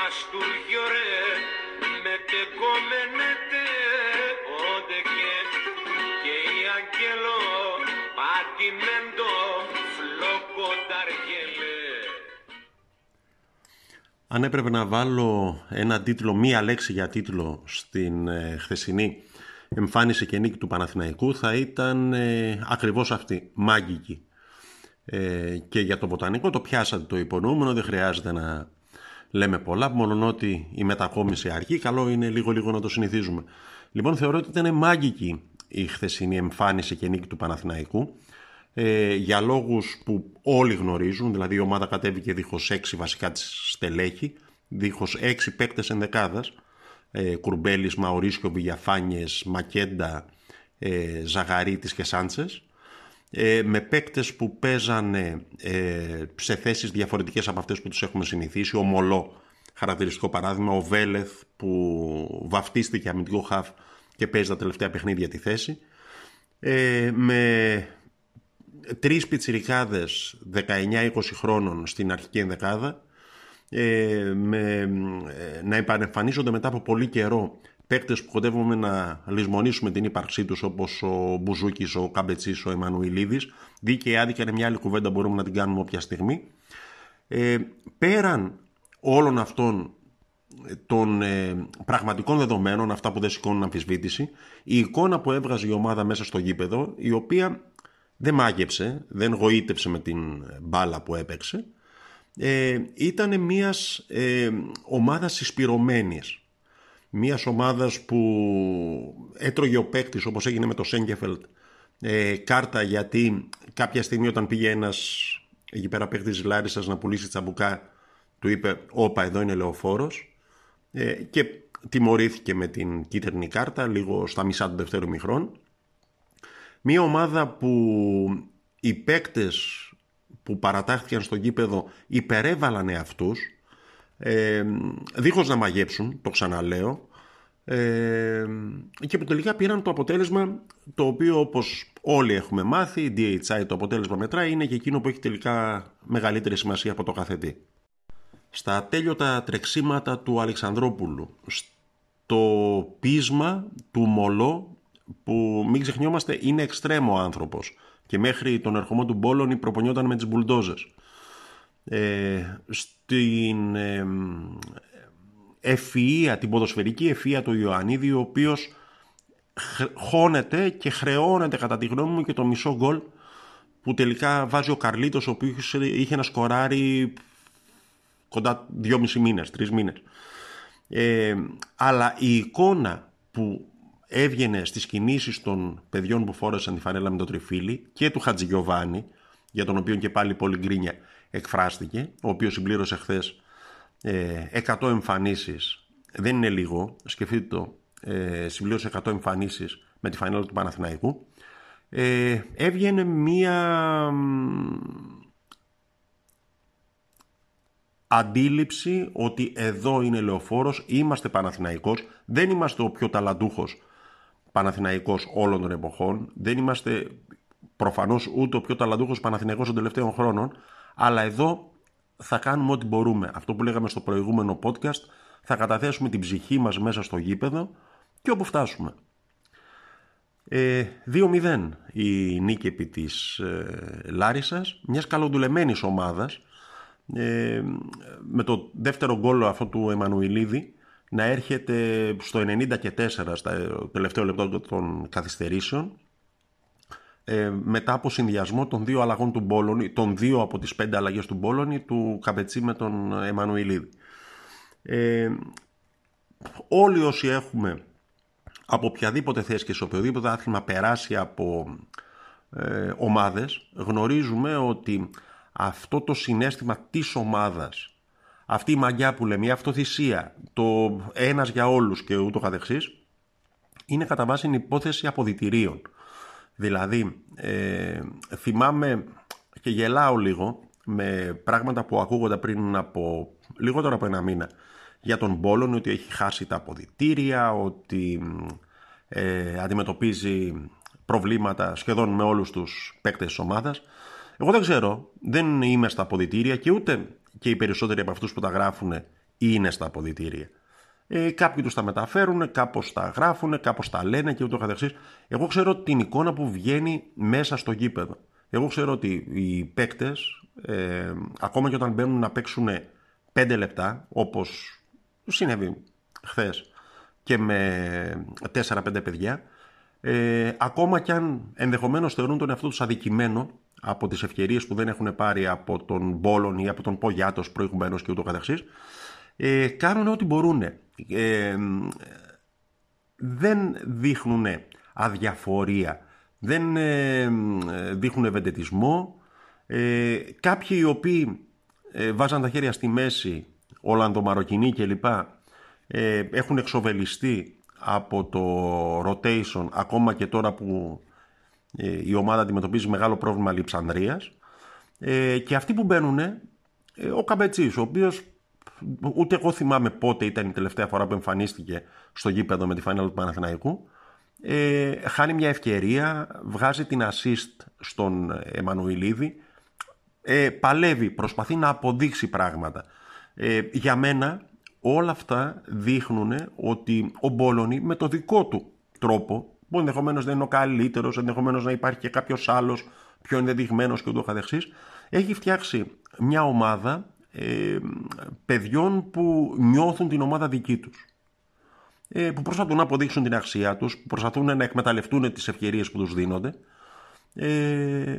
και μαστούργιορε με τεκόμενετε όντε και και η αγγέλο πατημέντο φλοκοταργελέ. Αν έπρεπε να βάλω ένα τίτλο, μία λέξη για τίτλο στην ε, χθεσινή εμφάνιση και νίκη του Παναθηναϊκού θα ήταν ε, ακριβώς αυτή, μάγικη. Ε, και για το βοτανικό το πιάσατε το υπονοούμενο, δεν χρειάζεται να λέμε πολλά, μόνο ότι η μετακόμιση αργεί, καλό είναι λίγο λίγο να το συνηθίζουμε. Λοιπόν, θεωρώ ότι ήταν μάγικη η χθεσινή εμφάνιση και νίκη του Παναθηναϊκού ε, για λόγους που όλοι γνωρίζουν, δηλαδή η ομάδα κατέβηκε δίχως 6 βασικά της στελέχη, δίχως 6 παίκτες ενδεκάδας, ε, Κουρμπέλης, Μαωρίσκο, Βηγιαφάνιες, Μακέντα, ε, Ζαγαρίτης και Σάντσες, ε, με παίκτες που παίζανε ε, σε θέσεις διαφορετικές από αυτές που τους έχουμε συνηθίσει, ο Μολό, χαρακτηριστικό παράδειγμα, ο Βέλεθ που βαφτίστηκε αμυντικό χαφ και παίζει τα τελευταία παιχνίδια τη θέση, ε, με τρεις πιτσιρικάδες 19-20 χρόνων στην αρχική ενδεκάδα ε, με, ε, να επανεμφανίζονται μετά από πολύ καιρό παίκτες που κοντεύουμε να λησμονήσουμε την ύπαρξή τους όπως ο Μπουζούκης, ο Καμπετσής, ο Εμμανουηλίδης δίκαιη άδικα είναι μια άλλη κουβέντα μπορούμε να την κάνουμε όποια στιγμή ε, πέραν όλων αυτών των ε, πραγματικών δεδομένων, αυτά που δεν σηκώνουν αμφισβήτηση, η εικόνα που έβγαζε η ομάδα μέσα στο γήπεδο, η οποία δεν μάγεψε, δεν γοήτευσε με την μπάλα που έπαιξε, ε, ήταν μιας ε, ομάδας συσπηρωμένης. Μιας ομάδας που έτρωγε ο παίκτης όπως έγινε με το Σέγκεφελτ ε, κάρτα γιατί κάποια στιγμή όταν πήγε ένας εκεί πέρα παίκτης Λάρισας να πουλήσει τσαμπουκά του είπε όπα εδώ είναι λεωφόρος ε, και τιμωρήθηκε με την κίτρινη κάρτα λίγο στα μισά του δευτέρου μηχρόν. Μία ομάδα που οι παίκτες που παρατάχθηκαν στο γήπεδο υπερέβαλαν αυτούς ε, δίχως να μαγέψουν, το ξαναλέω ε, και που τελικά πήραν το αποτέλεσμα το οποίο όπως όλοι έχουμε μάθει DHI το αποτέλεσμα μετράει είναι και εκείνο που έχει τελικά μεγαλύτερη σημασία από το καθετή. Στα τέλειωτα τρεξίματα του Αλεξανδρόπουλου στο πείσμα του Μολό που μην ξεχνιόμαστε είναι εξτρέμο άνθρωπος και μέχρι τον ερχομό του Μπόλωνη προπονιόταν με τις μπουλντόζες. Ε, στην ε, ευφυΐα, την ποδοσφαιρική ευφυΐα του Ιωαννίδη ο οποίος χώνεται και χρεώνεται κατά τη γνώμη μου και το μισό γκολ που τελικά βάζει ο Καρλίτος ο οποίος είχε να σκοράρει κοντά δυόμισι μήνες, τρεις μήνες. Ε, αλλά η εικόνα που έβγαινε στις κινήσεις των παιδιών που φόρεσαν τη φανέλα με το τριφύλι και του Χατζηγιοβάνη, για τον οποίο και πάλι πολύ γκρίνια εκφράστηκε, ο οποίος συμπλήρωσε χθες 100 εμφανίσεις. Δεν είναι λίγο, σκεφτείτε το, ε, συμπλήρωσε 100 εμφανίσεις με τη φανέλα του Παναθηναϊκού. Ε, έβγαινε μία αντίληψη ότι εδώ είναι λεωφόρος, είμαστε Παναθηναϊκός, δεν είμαστε ο πιο ταλαντούχος Παναθηναϊκός όλων των εποχών. Δεν είμαστε προφανώς ούτε ο πιο ταλαντούχος Παναθηναϊκός των τελευταίων χρόνων, αλλά εδώ θα κάνουμε ό,τι μπορούμε. Αυτό που λέγαμε στο προηγούμενο podcast, θα καταθέσουμε την ψυχή μας μέσα στο γήπεδο και όπου φτάσουμε. Ε, 2-0 η νίκη επί της ε, Λάρισας, μιας καλοδουλεμένης ομάδας, ε, με το δεύτερο γκολ αυτό του Εμμανουηλίδη, να έρχεται στο 90 και 4 στα τελευταίο λεπτό των καθυστερήσεων ε, μετά από συνδυασμό των δύο αλλαγών του Μπόλωνη, των δύο από τις πέντε αλλαγές του Μπόλωνη, του Καπετσί με τον Εμμανουηλίδη. Ε, όλοι όσοι έχουμε από οποιαδήποτε θέση και σε οποιοδήποτε άθλημα περάσει από ε, ομάδες γνωρίζουμε ότι αυτό το συνέστημα της ομάδας, αυτή η μαγιά που λέμε, η αυτοθυσία, το ένας για όλους και ούτω καθεξής, είναι κατά βάση υπόθεση αποδητηρίων. Δηλαδή, ε, θυμάμαι και γελάω λίγο με πράγματα που ακούγονται πριν από λιγότερο από ένα μήνα για τον Πόλον ότι έχει χάσει τα αποδητήρια, ότι ε, αντιμετωπίζει προβλήματα σχεδόν με όλους τους παίκτες της ομάδας. Εγώ δεν ξέρω, δεν είμαι στα αποδητήρια και ούτε και οι περισσότεροι από αυτούς που τα γράφουν είναι στα αποδητήρια. Ε, κάποιοι τους τα μεταφέρουν, κάπως τα γράφουν, κάπως τα λένε και ούτω καθεξής. Εγώ ξέρω την εικόνα που βγαίνει μέσα στο γήπεδο. Εγώ ξέρω ότι οι παίκτες, ε, ακόμα και όταν μπαίνουν να παίξουν 5 λεπτά, όπως συνέβη χθες και με 4-5 παιδιά, ε, ακόμα κι αν ενδεχομένως θεωρούν τον εαυτό τους αδικημένο από τις ευκαιρίες που δεν έχουν πάρει από τον Μπόλον ή από τον Πογιάτος προηγουμένως και ούτω καθεξής, ε, κάνουν ό,τι μπορούν. Ε, δεν δείχνουν αδιαφορία, δεν ε, δείχνουν ευεντετισμό. Ε, κάποιοι οι οποίοι ε, βάζαν τα χέρια στη μέση, Ολλανδομαροκινοί κλπ, ε, έχουν εξοβελιστεί από το rotation ακόμα και τώρα που ε, η ομάδα αντιμετωπίζει μεγάλο πρόβλημα λειψανδρίας ε, και αυτοί που μπαίνουν ε, ο Καμπετσής ο οποίος ούτε εγώ θυμάμαι πότε ήταν η τελευταία φορά που εμφανίστηκε στο γήπεδο με τη φανέλα του Παναθηναϊκού. Ε, χάνει μια ευκαιρία βγάζει την assist στον Εμμανουηλίδη. Ε, παλεύει, προσπαθεί να αποδείξει πράγματα. Ε, για μένα όλα αυτά δείχνουν ότι ο Μπόλωνη με το δικό του τρόπο, που ενδεχομένως δεν είναι ο καλύτερος, ενδεχομένως να υπάρχει και κάποιος άλλος πιο ενδεδειγμένος και ούτω καθεξής, έχει φτιάξει μια ομάδα ε, παιδιών που νιώθουν την ομάδα δική τους. Ε, που προσπαθούν να αποδείξουν την αξία τους, που προσπαθούν να εκμεταλλευτούν τις ευκαιρίες που τους δίνονται. Ε,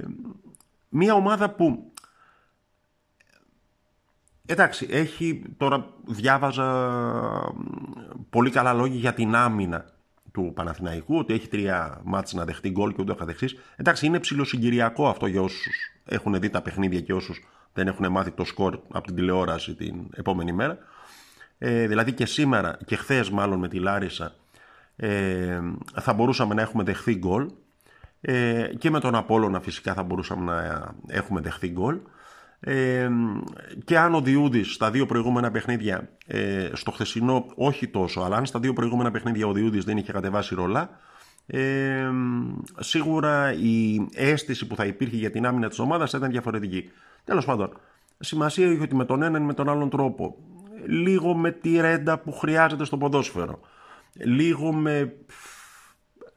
μια ομάδα που Εντάξει, έχει, τώρα διάβαζα πολύ καλά λόγια για την άμυνα του Παναθηναϊκού, ότι έχει τρία μάτς να δεχτεί γκολ και ούτω καθεξής. Εντάξει, είναι ψηλοσυγκυριακό αυτό για όσους έχουν δει τα παιχνίδια και όσους δεν έχουν μάθει το σκορ από την τηλεόραση την επόμενη μέρα. Ε, δηλαδή και σήμερα και χθες μάλλον με τη Λάρισα ε, θα μπορούσαμε να έχουμε δεχθεί γκολ ε, και με τον Απόλλωνα φυσικά θα μπορούσαμε να έχουμε δεχθεί γκολ. Ε, και αν ο Διούδης στα δύο προηγούμενα παιχνίδια, ε, στο χθεσινό όχι τόσο, αλλά αν στα δύο προηγούμενα παιχνίδια ο Διούδης δεν είχε κατεβάσει ρολά, ε, σίγουρα η αίσθηση που θα υπήρχε για την άμυνα της ομάδας θα ήταν διαφορετική. Τέλος πάντων, σημασία έχει ότι με τον έναν ή με τον άλλον τρόπο, λίγο με τη ρέντα που χρειάζεται στο ποδόσφαιρο, λίγο με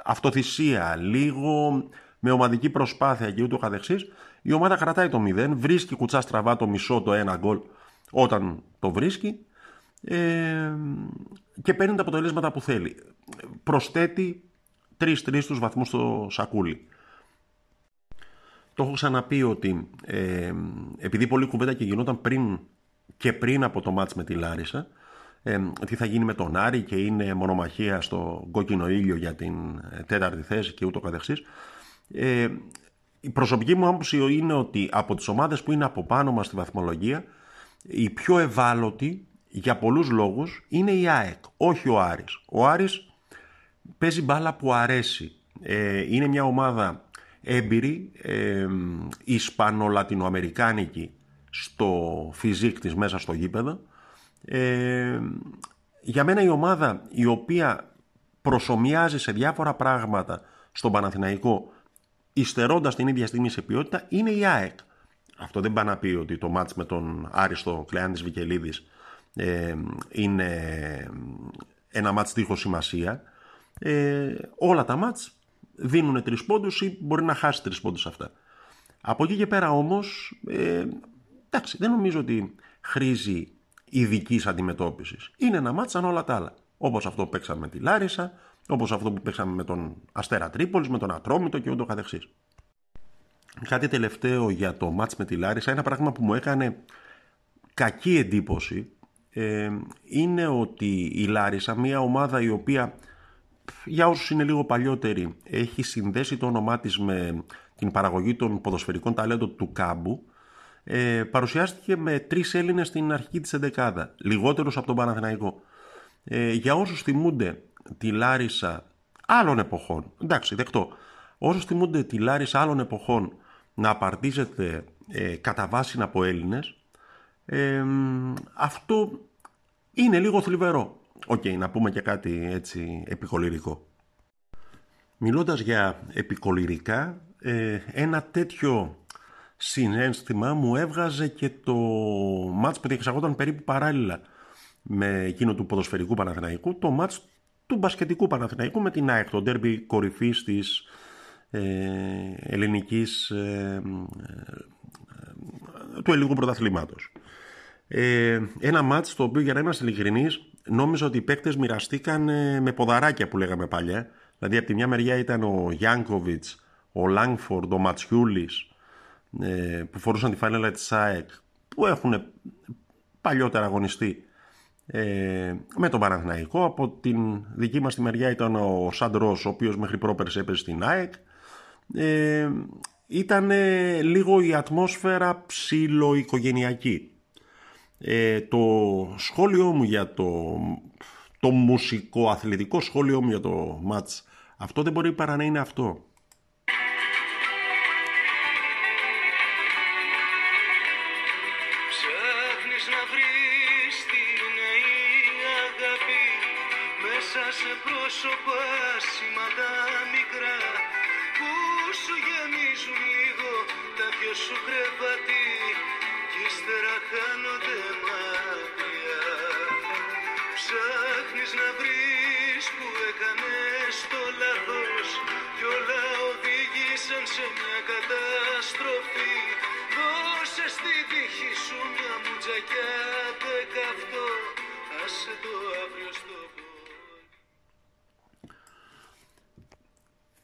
αυτοθυσία, λίγο με ομαδική προσπάθεια και ούτω καθεξής, η ομάδα κρατάει το 0, βρίσκει κουτσά στραβά το μισό το ένα γκολ όταν το βρίσκει ε, και παίρνει τα αποτελέσματα που θέλει. Προσθέτει 3-3 τους βαθμούς στο σακούλι. Το έχω ξαναπεί ότι ε, επειδή πολλή κουβέντα και γινόταν πριν και πριν από το μάτς με τη Λάρισα ε, τι θα γίνει με τον Άρη και είναι μονομαχία στο κόκκινο ήλιο για την ε, τέταρτη θέση και ούτω καθεξής ε, η προσωπική μου άποψη είναι ότι από τις ομάδες που είναι από πάνω μας στη βαθμολογία η πιο ευάλωτη για πολλούς λόγους είναι η ΑΕΚ, όχι ο Άρης. Ο Άρης παίζει μπάλα που αρέσει. Ε, είναι μια ομάδα έμπειρη, ε, ισπανο-λατινοαμερικάνικη στο φιζίκ της μέσα στο γήπεδο. Ε, για μένα η ομάδα η οποία προσωμιάζει σε διάφορα πράγματα στον Παναθηναϊκό υστερώντας την ίδια στιγμή σε ποιότητα είναι η ΑΕΚ. Αυτό δεν πάει να πει ότι το μάτς με τον Άριστο Κλεάνης Βικελίδης ε, είναι ένα μάτς δίχως σημασία. Ε, όλα τα μάτς δίνουν τρεις πόντους ή μπορεί να χάσει τρεις πόντους αυτά. Από εκεί και πέρα όμως, ε, εντάξει, δεν νομίζω ότι χρήζει ειδική αντιμετώπισης. Είναι ένα μάτς σαν όλα τα άλλα. Όπως αυτό που παίξαμε με τη Λάρισα, όπως αυτό που παίξαμε με τον Αστέρα Τρίπολης, με τον Ατρόμητο και ούτω καθεξής. Κάτι τελευταίο για το μάτς με τη Λάρισα, ένα πράγμα που μου έκανε κακή εντύπωση, ε, είναι ότι η Λάρισα, μια ομάδα η οποία για όσους είναι λίγο παλιότεροι έχει συνδέσει το όνομά της με την παραγωγή των ποδοσφαιρικών ταλέντων του Κάμπου ε, παρουσιάστηκε με τρεις Έλληνες στην αρχική της εντεκάδα, λιγότερους από τον Παναθηναϊκό. Ε, για όσους θυμούνται τη Λάρισα άλλων εποχών, εντάξει δεκτό, όσους θυμούνται τη Λάρισα άλλων εποχών να απαρτίζεται ε, κατά βάση από Έλληνες, ε, αυτό είναι λίγο θλιβερό. Οκ, να πούμε και κάτι έτσι επικολυρικό. Μιλώντας για επικολυρικά, ε, ένα τέτοιο συναίσθημα μου έβγαζε και το μάτς που διεξαγόταν περίπου παράλληλα με εκείνο του ποδοσφαιρικού Παναθηναϊκού, το μάτς του μπασκετικού Παναθηναϊκού με την ΑΕΚ, το ντέρμπι κορυφής της ε, ελληνικής, ε, ε, του ελληνικού πρωταθλήματος. Ε, ένα μάτς το οποίο για να είμαστε ειλικρινείς νόμιζα ότι οι παίκτες μοιραστήκαν με ποδαράκια που λέγαμε παλιά. Δηλαδή από τη μια μεριά ήταν ο Γιάνκοβιτς, ο Λάγκφορντ, ο Ματσιούλης ε, που φορούσαν τη φανέλα της ΑΕΚ που έχουν παλιότερα αγωνιστεί ε, με τον Παναθηναϊκό. Από την δική μας τη μεριά ήταν ο Σαντρός, ο οποίος μέχρι πρόπερς έπαιζε στην ΑΕΚ. Ε, ήταν λίγο η ατμόσφαιρα ψιλο-οικογενειακή. Ε, το σχόλιο μου για το, το μουσικό αθλητικό σχόλιο μου για το μάτς αυτό δεν μπορεί παρά να είναι αυτό.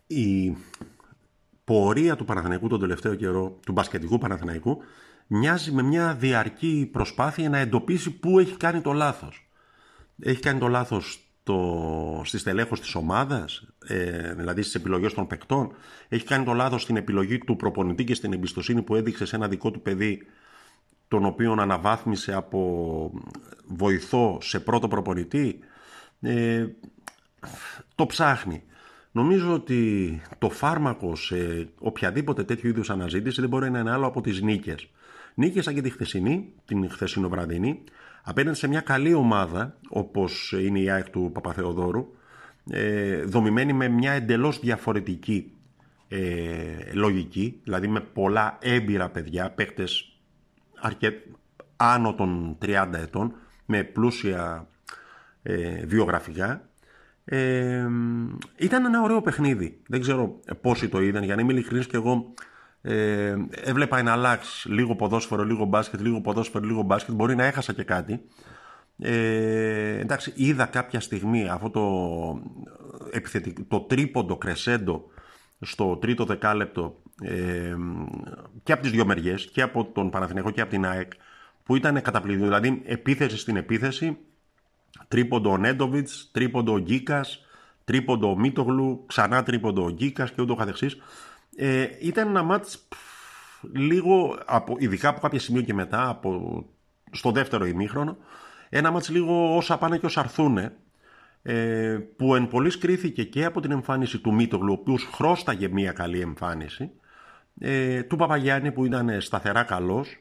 Η πορεία του Παναθηναϊκού τον τελευταίο καιρό, του μπασκετικού Παναθηναϊκού, μοιάζει με μια διαρκή προσπάθεια να εντοπίσει πού έχει κάνει το λάθος. Έχει κάνει το λάθος το, στη στελέχωση της ομάδας, ε, δηλαδή στις επιλογές των παικτών. Έχει κάνει το λάθος στην επιλογή του προπονητή και στην εμπιστοσύνη που έδειξε σε ένα δικό του παιδί, τον οποίο αναβάθμισε από βοηθό σε πρώτο προπονητή. Ε, το ψάχνει. Νομίζω ότι το φάρμακο σε οποιαδήποτε τέτοιου είδους αναζήτηση δεν μπορεί να είναι άλλο από τις νίκες. Νίκες σαν και τη χθεσινή, την χθεσινοβραδινή, απέναντι σε μια καλή ομάδα όπως είναι η ΑΕΚ του Παπαθεοδόρου, ε, δομημένη με μια εντελώς διαφορετική ε, λογική, δηλαδή με πολλά έμπειρα παιδιά, παίκτες άνω των 30 ετών, με πλούσια ε, βιογραφικά ε, ήταν ένα ωραίο παιχνίδι. Δεν ξέρω πόσοι το είδαν. Για να είμαι ειλικρινής και εγώ ε, έβλεπα ένα αλλάξ. Λίγο ποδόσφαιρο, λίγο μπάσκετ, λίγο ποδόσφαιρο, λίγο μπάσκετ. Μπορεί να έχασα και κάτι. Ε, εντάξει, είδα κάποια στιγμή αυτό το, επιθετικό, το τρίποντο κρεσέντο στο τρίτο δεκάλεπτο ε, και από τις δύο μεριές και από τον Παναθηναϊκό και από την ΑΕΚ που ήταν καταπληκτικό. Δηλαδή επίθεση στην επίθεση τρίποντο ο Νέντοβιτς, τρίποντο ο Γκίκας, τρίποντο ο Μίτογλου, ξανά τρίποντο ο Γκίκας και ούτω καθεξής. Ε, ήταν ένα μάτς λίγο, από, ειδικά από κάποια σημεία και μετά, από, στο δεύτερο ημίχρονο, ένα μάτς λίγο όσα πάνε και όσα αρθούνε, ε, που εν πολλής κρίθηκε και από την εμφάνιση του Μίτογλου, ο οποίος χρώσταγε μια καλή εμφάνιση, ε, του Παπαγιάννη που ήταν σταθερά καλός,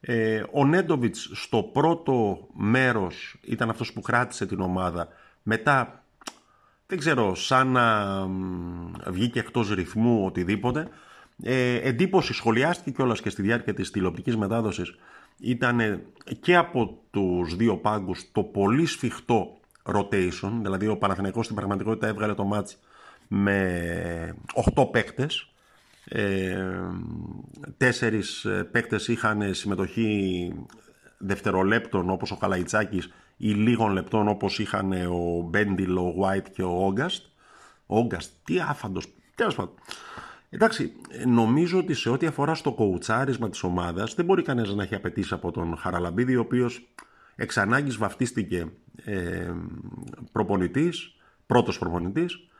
ε, ο Νέντοβιτς στο πρώτο μέρος ήταν αυτός που κράτησε την ομάδα. Μετά, δεν ξέρω, σαν να βγήκε εκτός ρυθμού οτιδήποτε. Ε, εντύπωση σχολιάστηκε κιόλας και στη διάρκεια της τηλεοπτικής μετάδοσης. Ήταν και από τους δύο πάγκους το πολύ σφιχτό rotation, δηλαδή ο Παναθηναϊκός στην πραγματικότητα έβγαλε το μάτς με 8 παίκτες ε, τέσσερις ε, παίκτες είχαν συμμετοχή δευτερολέπτων όπως ο Καλαϊτσάκης ή λίγων λεπτών όπως είχαν ο Μπέντιλ, ο White και ο Όγκαστ. Όγκαστ, τι άφαντος, τέλος πάντων. Εντάξει, νομίζω ότι σε ό,τι αφορά στο κοουτσάρισμα της ομάδας δεν μπορεί κανένας να έχει απαιτήσει από τον Χαραλαμπίδη ο οποίος εξ ανάγκης βαφτίστηκε ε, προπονητής, πρώτος προπονητής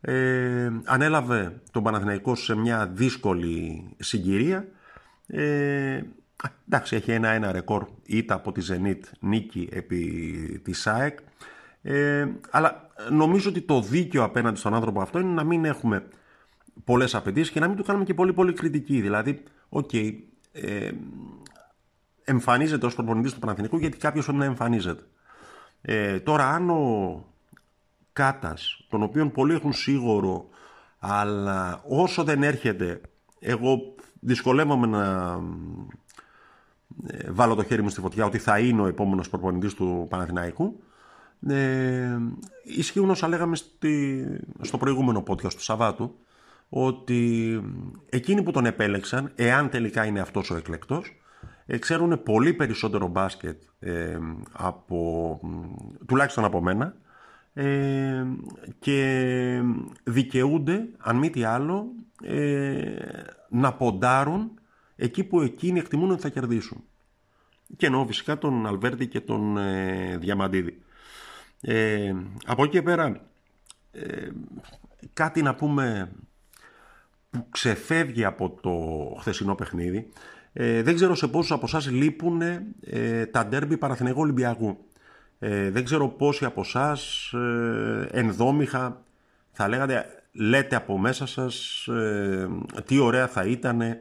ε, ανέλαβε τον Παναθηναϊκό σε μια δύσκολη συγκυρία. Ε, εντάξει, έχει ένα-ένα ρεκόρ ήττα από τη Zenit νίκη επί της ΑΕΚ. Ε, αλλά νομίζω ότι το δίκαιο απέναντι στον άνθρωπο αυτό είναι να μην έχουμε πολλές απαιτήσεις και να μην του κάνουμε και πολύ πολύ κριτική. Δηλαδή, OK, okay, ε, εμφανίζεται ως προπονητής του Παναθηνικού γιατί κάποιος πρέπει να εμφανίζεται. Ε, τώρα αν ο Κάτας, τον οποίο πολλοί έχουν σίγουρο, αλλά όσο δεν έρχεται, εγώ δυσκολεύομαι να ε, βάλω το χέρι μου στη φωτιά ότι θα είναι ο επόμενος προπονητής του Παναθηναϊκού. Ε, ισχύουν όσα λέγαμε στη, στο προηγούμενο podcast του Σαββάτου, ότι εκείνοι που τον επέλεξαν, εάν τελικά είναι αυτός ο εκλεκτός, ε, ξέρουν πολύ περισσότερο μπάσκετ ε, από, τουλάχιστον από μένα ε, και δικαιούνται, αν μη τι άλλο, ε, να ποντάρουν εκεί που εκείνοι εκτιμούν ότι θα κερδίσουν. Και εννοώ φυσικά τον Αλβέρτη και τον ε, Διαμαντίδη. Ε, από εκεί και πέρα, κάτι να πούμε που ξεφεύγει από το χθεσινό παιχνίδι. δεν ξέρω σε πόσους από εσάς λείπουν τα ντέρμπι Παραθυνεγού Ολυμπιακού. Ε, δεν ξέρω πόσοι από εσάς ε, ενδόμηχα θα λέγατε, λέτε από μέσα σας ε, τι ωραία θα ήταν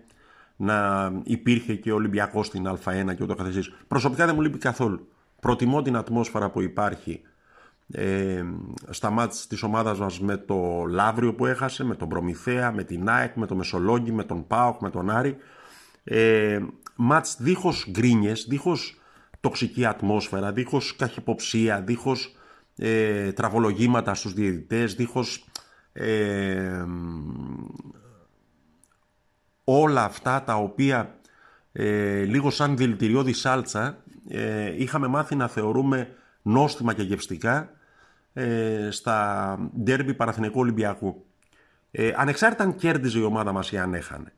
να υπήρχε και ο Ολυμπιακός στην Α1 και ούτω καθεσής. Προσωπικά δεν μου λείπει καθόλου. Προτιμώ την ατμόσφαιρα που υπάρχει ε, στα μάτς της ομάδας μας με το Λαύριο που έχασε, με τον Προμηθέα, με την ΑΕΚ, με τον Μεσολόγγι, με τον ΠΑΟΚ, με τον Άρη. Ε, μάτς δίχως γκρίνιες, δίχως τοξική ατμόσφαιρα, δίχως καχυποψία, δίχως ε, τραβολογήματα στους διαιτητές, δίχως ε, όλα αυτά τα οποία ε, λίγο σαν δηλητηριώδη σάλτσα ε, είχαμε μάθει να θεωρούμε νόστιμα και γευστικά ε, στα ντέρμπι Παραθυνικού Ολυμπιακού. Ε, ανεξάρτητα αν κέρδιζε η ομάδα μας ή αν έχανε.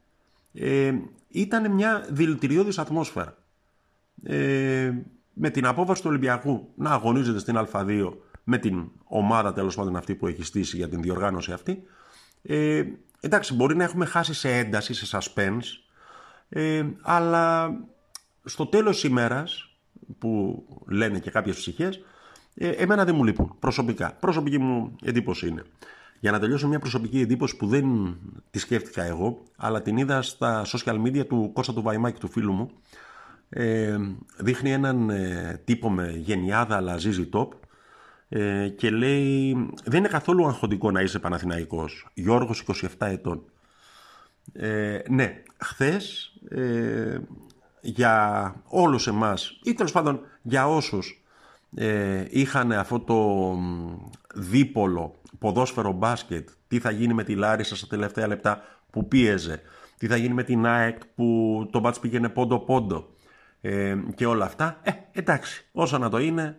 Ε, ήταν μια δηλητηριώδης ατμόσφαιρα ε, με την απόφαση του Ολυμπιακού να αγωνίζεται στην Α2 με την ομάδα τέλος πάντων αυτή που έχει στήσει για την διοργάνωση αυτή. Ε, εντάξει, μπορεί να έχουμε χάσει σε ένταση, σε suspense, ε, αλλά στο τέλος της ημέρας, που λένε και κάποιες ψυχές, ε, εμένα δεν μου λείπουν προσωπικά. Προσωπική μου εντύπωση είναι. Για να τελειώσω μια προσωπική εντύπωση που δεν τη σκέφτηκα εγώ, αλλά την είδα στα social media του Κώστα του Βαϊμάκη, του φίλου μου, ε, δείχνει έναν ε, τύπο με γενιάδα αλλά ζίζει top ε, και λέει δεν είναι καθόλου αγχωτικό να είσαι Παναθηναϊκός Γιώργος 27 ετών ε, ναι, χθες ε, για όλους εμάς ή τέλος πάντων για όσους ε, είχαν αυτό το δίπολο ποδόσφαιρο μπάσκετ τι θα γίνει με τη Λάρισα στα τελευταία λεπτά που πίεζε τι θα γίνει με την ΑΕΚ που το μπάτς πήγαινε πόντο πόντο ε, και όλα αυτά. Ε, εντάξει, όσο να το είναι,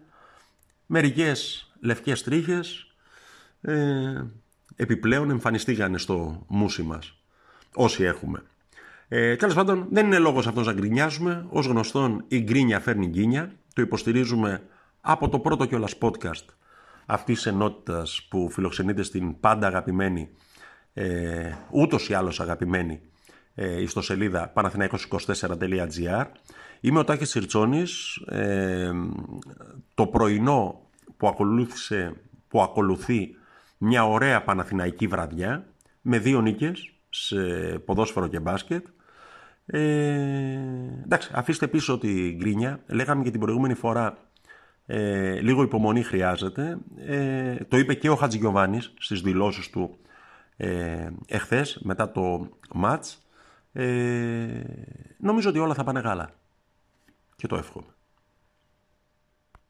μερικές λευκές τρίχες ε, επιπλέον εμφανιστήκανε στο μουσι μας, όσοι έχουμε. Ε, Τέλος πάντων, δεν είναι λόγος αυτός να γκρινιάζουμε. Ως γνωστόν, η γκρίνια φέρνει γκίνια. Το υποστηρίζουμε από το πρώτο κιόλας podcast αυτής της ενότητας που φιλοξενείται στην πάντα αγαπημένη, ε, ούτως ή άλλως αγαπημένη, ε, ιστοσελίδα παναθηναϊκός24.gr Είμαι ο Τάκης Σιρτσόνης. Ε, το πρωινό που, ακολούθησε, που ακολουθεί μια ωραία Παναθηναϊκή βραδιά με δύο νίκες σε ποδόσφαιρο και μπάσκετ. Ε, εντάξει, αφήστε πίσω τη γκρίνια. Λέγαμε και την προηγούμενη φορά ε, λίγο υπομονή χρειάζεται. Ε, το είπε και ο Χατζηγιοβάνης στις δηλώσεις του ε, εχθές μετά το μάτς. Ε, νομίζω ότι όλα θα πάνε γάλα και το εύχομαι.